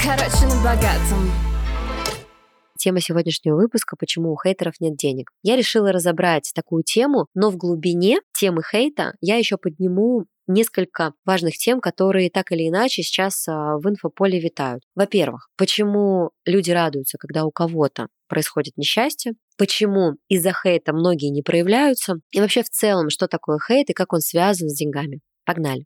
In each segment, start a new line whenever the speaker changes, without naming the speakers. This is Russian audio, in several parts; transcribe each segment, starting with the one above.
Короче, на богатом.
Тема сегодняшнего выпуска «Почему у хейтеров нет денег?». Я решила разобрать такую тему, но в глубине темы хейта я еще подниму несколько важных тем, которые так или иначе сейчас а, в инфополе витают. Во-первых, почему люди радуются, когда у кого-то происходит несчастье, почему из-за хейта многие не проявляются, и вообще в целом, что такое хейт и как он связан с деньгами. Погнали!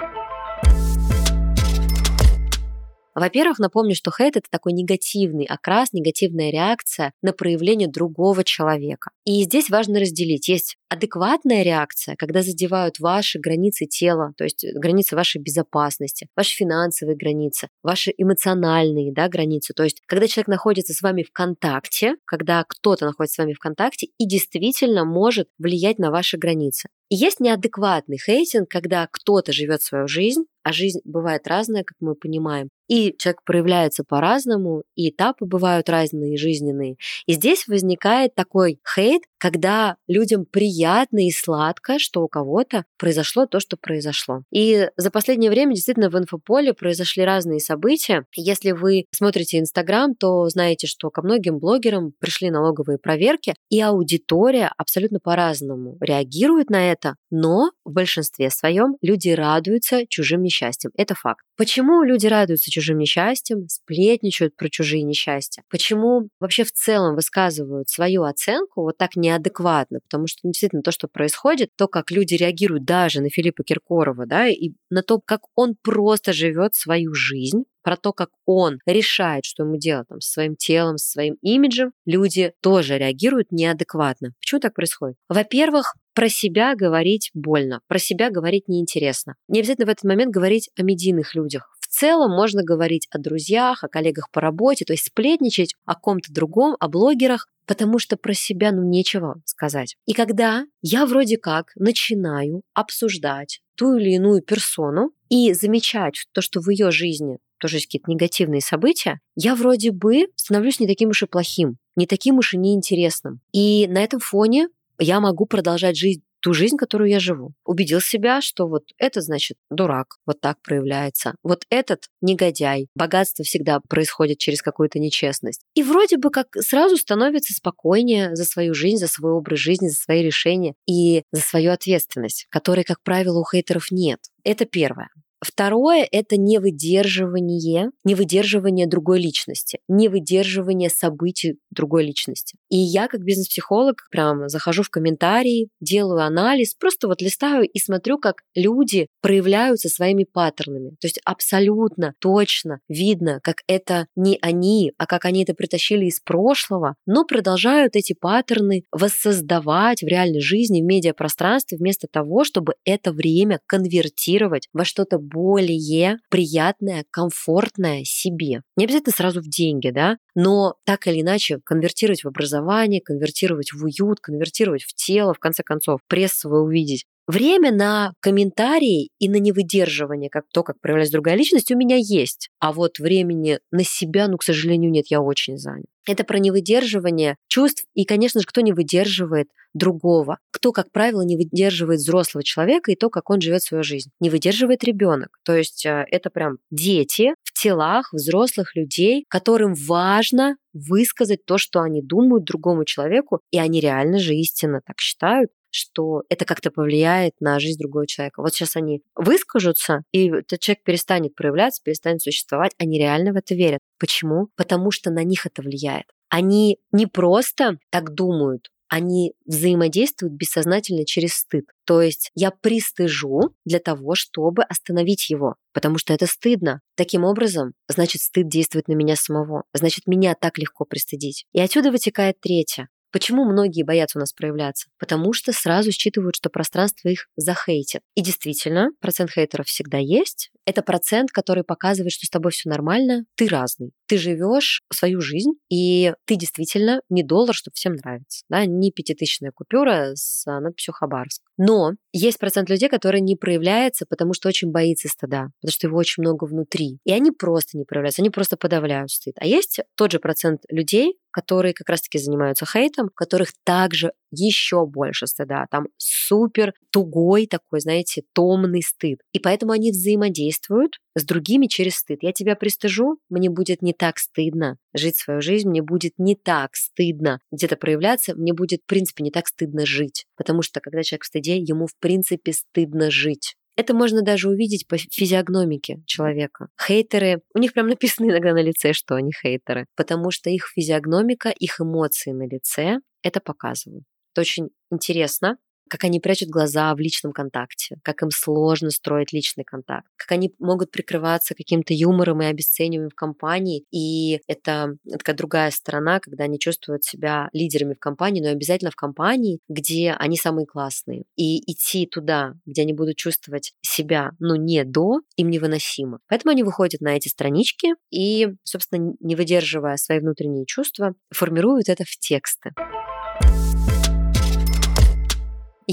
Во-первых, напомню, что хейт — это такой негативный окрас, негативная реакция на проявление другого человека. И здесь важно разделить. Есть адекватная реакция, когда задевают ваши границы тела, то есть границы вашей безопасности, ваши финансовые границы, ваши эмоциональные да, границы. То есть когда человек находится с вами в контакте, когда кто-то находится с вами в контакте и действительно может влиять на ваши границы. И есть неадекватный хейтинг, когда кто-то живет свою жизнь, а жизнь бывает разная, как мы понимаем. И человек проявляется по-разному, и этапы бывают разные, жизненные. И здесь возникает такой хейт, когда людям приятно и сладко, что у кого-то произошло то, что произошло. И за последнее время действительно в инфополе произошли разные события. Если вы смотрите Инстаграм, то знаете, что ко многим блогерам пришли налоговые проверки, и аудитория абсолютно по-разному реагирует на это, но в большинстве своем люди радуются чужим несчастьям. Это факт. Почему люди радуются чужим несчастьям, сплетничают про чужие несчастья? Почему вообще в целом высказывают свою оценку вот так неадекватно? Потому что ну, действительно то, что происходит, то, как люди реагируют даже на Филиппа Киркорова, да, и на то, как он просто живет свою жизнь, про то, как он решает, что ему делать там, со своим телом, со своим имиджем, люди тоже реагируют неадекватно. Почему так происходит? Во-первых, про себя говорить больно, про себя говорить неинтересно. Не обязательно в этот момент говорить о медийных людях. В целом можно говорить о друзьях, о коллегах по работе, то есть сплетничать о ком-то другом, о блогерах, потому что про себя ну нечего сказать. И когда я вроде как начинаю обсуждать ту или иную персону и замечать то, что в ее жизни тоже есть какие-то негативные события, я вроде бы становлюсь не таким уж и плохим, не таким уж и неинтересным. И на этом фоне я могу продолжать жить ту жизнь, которую я живу. Убедил себя, что вот это значит дурак, вот так проявляется. Вот этот негодяй. Богатство всегда происходит через какую-то нечестность. И вроде бы как сразу становится спокойнее за свою жизнь, за свой образ жизни, за свои решения и за свою ответственность, которой, как правило, у хейтеров нет. Это первое. Второе – это невыдерживание, невыдерживание другой личности, невыдерживание событий другой личности. И я, как бизнес-психолог, прям захожу в комментарии, делаю анализ, просто вот листаю и смотрю, как люди проявляются своими паттернами. То есть абсолютно точно видно, как это не они, а как они это притащили из прошлого, но продолжают эти паттерны воссоздавать в реальной жизни, в медиапространстве, вместо того, чтобы это время конвертировать во что-то более приятное, комфортное себе. Не обязательно сразу в деньги, да, но так или иначе конвертировать в образование, конвертировать в уют, конвертировать в тело, в конце концов, пресс свой увидеть. Время на комментарии и на невыдерживание, как то, как проявляется другая личность, у меня есть. А вот времени на себя, ну, к сожалению, нет, я очень занят. Это про невыдерживание чувств. И, конечно же, кто не выдерживает другого? Кто, как правило, не выдерживает взрослого человека и то, как он живет свою жизнь? Не выдерживает ребенок. То есть э, это прям дети в телах взрослых людей, которым важно высказать то, что они думают другому человеку, и они реально же истинно так считают, что это как-то повлияет на жизнь другого человека. Вот сейчас они выскажутся, и этот человек перестанет проявляться, перестанет существовать. Они реально в это верят. Почему? Потому что на них это влияет. Они не просто так думают, они взаимодействуют бессознательно через стыд. То есть я пристыжу для того, чтобы остановить его, потому что это стыдно. Таким образом, значит, стыд действует на меня самого. Значит, меня так легко пристыдить. И отсюда вытекает третье. Почему многие боятся у нас проявляться? Потому что сразу считывают, что пространство их захейтит. И действительно, процент хейтеров всегда есть. Это процент, который показывает, что с тобой все нормально, ты разный. Ты живешь свою жизнь, и ты действительно не доллар, чтобы всем нравится. Да? Не пятитысячная купюра с надписью Хабаровск. Но есть процент людей, который не проявляется, потому что очень боится стыда, потому что его очень много внутри. И они просто не проявляются, они просто подавляют стыд. А есть тот же процент людей, которые как раз-таки занимаются хейтом, которых также еще больше стыда. Там супер тугой такой, знаете, томный стыд. И поэтому они взаимодействуют с другими через стыд. Я тебя пристыжу, мне будет не так стыдно жить свою жизнь, мне будет не так стыдно где-то проявляться, мне будет, в принципе, не так стыдно жить. Потому что, когда человек в стыде, ему, в принципе, стыдно жить. Это можно даже увидеть по физиогномике человека. Хейтеры, у них прям написано иногда на лице, что они хейтеры, потому что их физиогномика, их эмоции на лице это показывают. Это очень интересно, как они прячут глаза в личном контакте, как им сложно строить личный контакт, как они могут прикрываться каким-то юмором и обесцениванием в компании. И это такая другая сторона, когда они чувствуют себя лидерами в компании, но обязательно в компании, где они самые классные. И идти туда, где они будут чувствовать себя, ну, не до, им невыносимо. Поэтому они выходят на эти странички и, собственно, не выдерживая свои внутренние чувства, формируют это в тексты.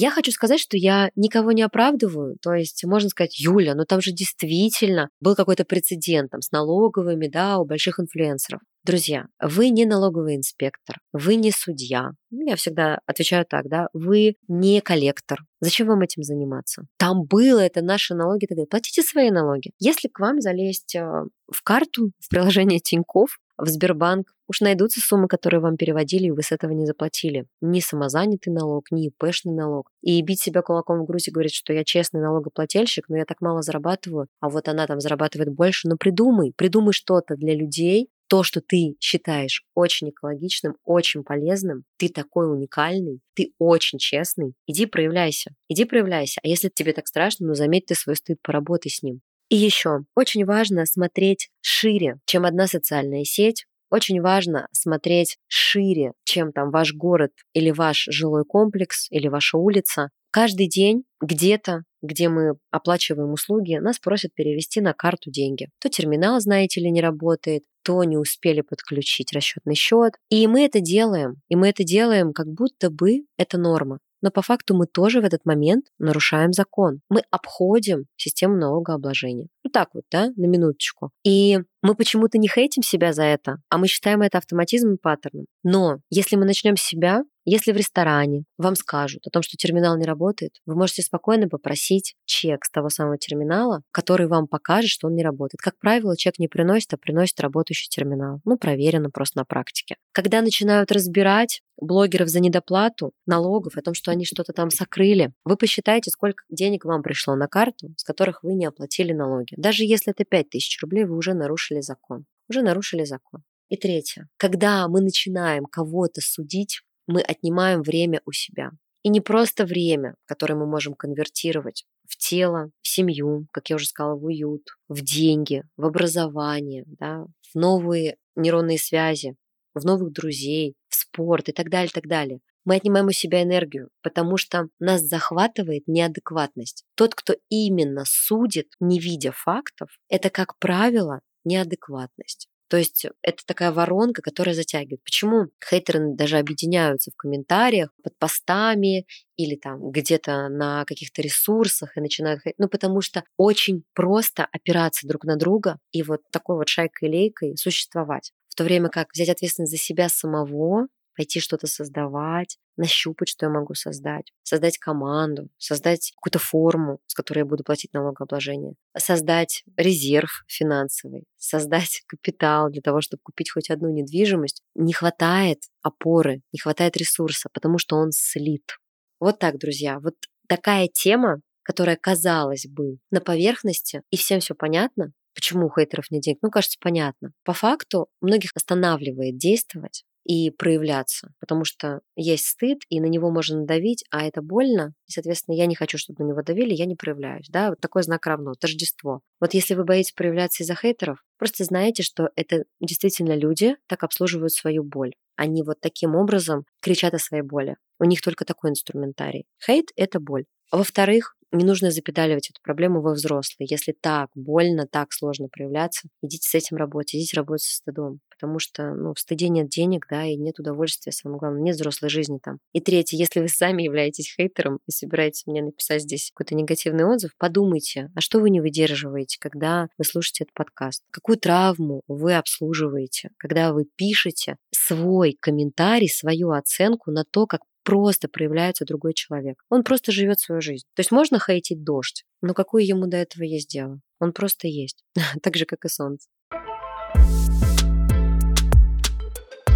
Я хочу сказать, что я никого не оправдываю. То есть можно сказать, Юля, ну там же действительно был какой-то прецедент там, с налоговыми, да, у больших инфлюенсеров. Друзья, вы не налоговый инспектор, вы не судья. Я всегда отвечаю так, да, вы не коллектор. Зачем вам этим заниматься? Там было, это наши налоги. Так. Платите свои налоги. Если к вам залезть э, в карту, в приложение Тиньков, в Сбербанк, уж найдутся суммы, которые вам переводили, и вы с этого не заплатили. Ни самозанятый налог, ни ИПшный налог. И бить себя кулаком в грудь и говорить, что я честный налогоплательщик, но я так мало зарабатываю, а вот она там зарабатывает больше. Но придумай, придумай что-то для людей, то, что ты считаешь очень экологичным, очень полезным, ты такой уникальный, ты очень честный, иди проявляйся, иди проявляйся. А если тебе так страшно, ну заметь ты свой стыд, поработай с ним. И еще, очень важно смотреть шире, чем одна социальная сеть, очень важно смотреть шире, чем там ваш город или ваш жилой комплекс или ваша улица. Каждый день где-то, где мы оплачиваем услуги, нас просят перевести на карту деньги. То терминал, знаете ли, не работает, то не успели подключить расчетный счет. И мы это делаем. И мы это делаем, как будто бы это норма но по факту мы тоже в этот момент нарушаем закон. Мы обходим систему налогообложения. Ну так вот, да, на минуточку. И мы почему-то не хейтим себя за это, а мы считаем это автоматизмом и паттерном. Но если мы начнем с себя, если в ресторане вам скажут о том, что терминал не работает, вы можете спокойно попросить чек с того самого терминала, который вам покажет, что он не работает. Как правило, чек не приносит, а приносит работающий терминал. Ну, проверено просто на практике. Когда начинают разбирать блогеров за недоплату налогов, о том, что они что-то там сокрыли, вы посчитайте, сколько денег вам пришло на карту, с которых вы не оплатили налоги. Даже если это 5000 рублей, вы уже нарушили закон. Уже нарушили закон. И третье. Когда мы начинаем кого-то судить, мы отнимаем время у себя. И не просто время, которое мы можем конвертировать в тело, в семью, как я уже сказала, в уют, в деньги, в образование, да, в новые нейронные связи, в новых друзей, в спорт и так далее, так далее. Мы отнимаем у себя энергию, потому что нас захватывает неадекватность. Тот, кто именно судит, не видя фактов, это, как правило, неадекватность. То есть это такая воронка, которая затягивает. Почему хейтеры даже объединяются в комментариях под постами или там где-то на каких-то ресурсах и начинают хейтить? Ну, потому что очень просто опираться друг на друга и вот такой вот шайкой-лейкой существовать. В то время как взять ответственность за себя самого пойти что-то создавать, нащупать, что я могу создать, создать команду, создать какую-то форму, с которой я буду платить налогообложение, создать резерв финансовый, создать капитал для того, чтобы купить хоть одну недвижимость. Не хватает опоры, не хватает ресурса, потому что он слит. Вот так, друзья, вот такая тема, которая, казалось бы, на поверхности, и всем все понятно, почему у хейтеров нет денег, ну, кажется, понятно. По факту многих останавливает действовать и проявляться, потому что есть стыд, и на него можно надавить, а это больно, и, соответственно, я не хочу, чтобы на него давили, я не проявляюсь, да, вот такой знак равно, тождество. Вот если вы боитесь проявляться из-за хейтеров, просто знаете, что это действительно люди так обслуживают свою боль. Они вот таким образом кричат о своей боли. У них только такой инструментарий. Хейт – это боль. Во-вторых, не нужно запедаливать эту проблему во взрослые. Если так больно, так сложно проявляться, идите с этим работать, идите работать со стыдом. Потому что ну, в стыде нет денег, да, и нет удовольствия, самое главное, нет взрослой жизни там. И третье, если вы сами являетесь хейтером и собираетесь мне написать здесь какой-то негативный отзыв, подумайте, а что вы не выдерживаете, когда вы слушаете этот подкаст? Какую травму вы обслуживаете, когда вы пишете свой комментарий, свою оценку на то, как просто проявляется другой человек. Он просто живет свою жизнь. То есть можно хейтить дождь, но какое ему до этого есть дело? Он просто есть, так же, как и солнце.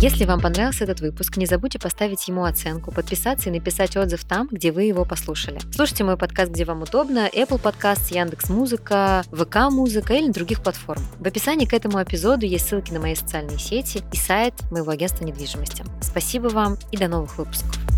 Если вам понравился этот выпуск, не забудьте поставить ему оценку, подписаться и написать отзыв там, где вы его послушали. Слушайте мой подкаст, где вам удобно, Apple Podcast, Яндекс Музыка, ВК Музыка или других платформ. В описании к этому эпизоду есть ссылки на мои социальные сети и сайт моего агентства недвижимости. Спасибо вам и до новых выпусков.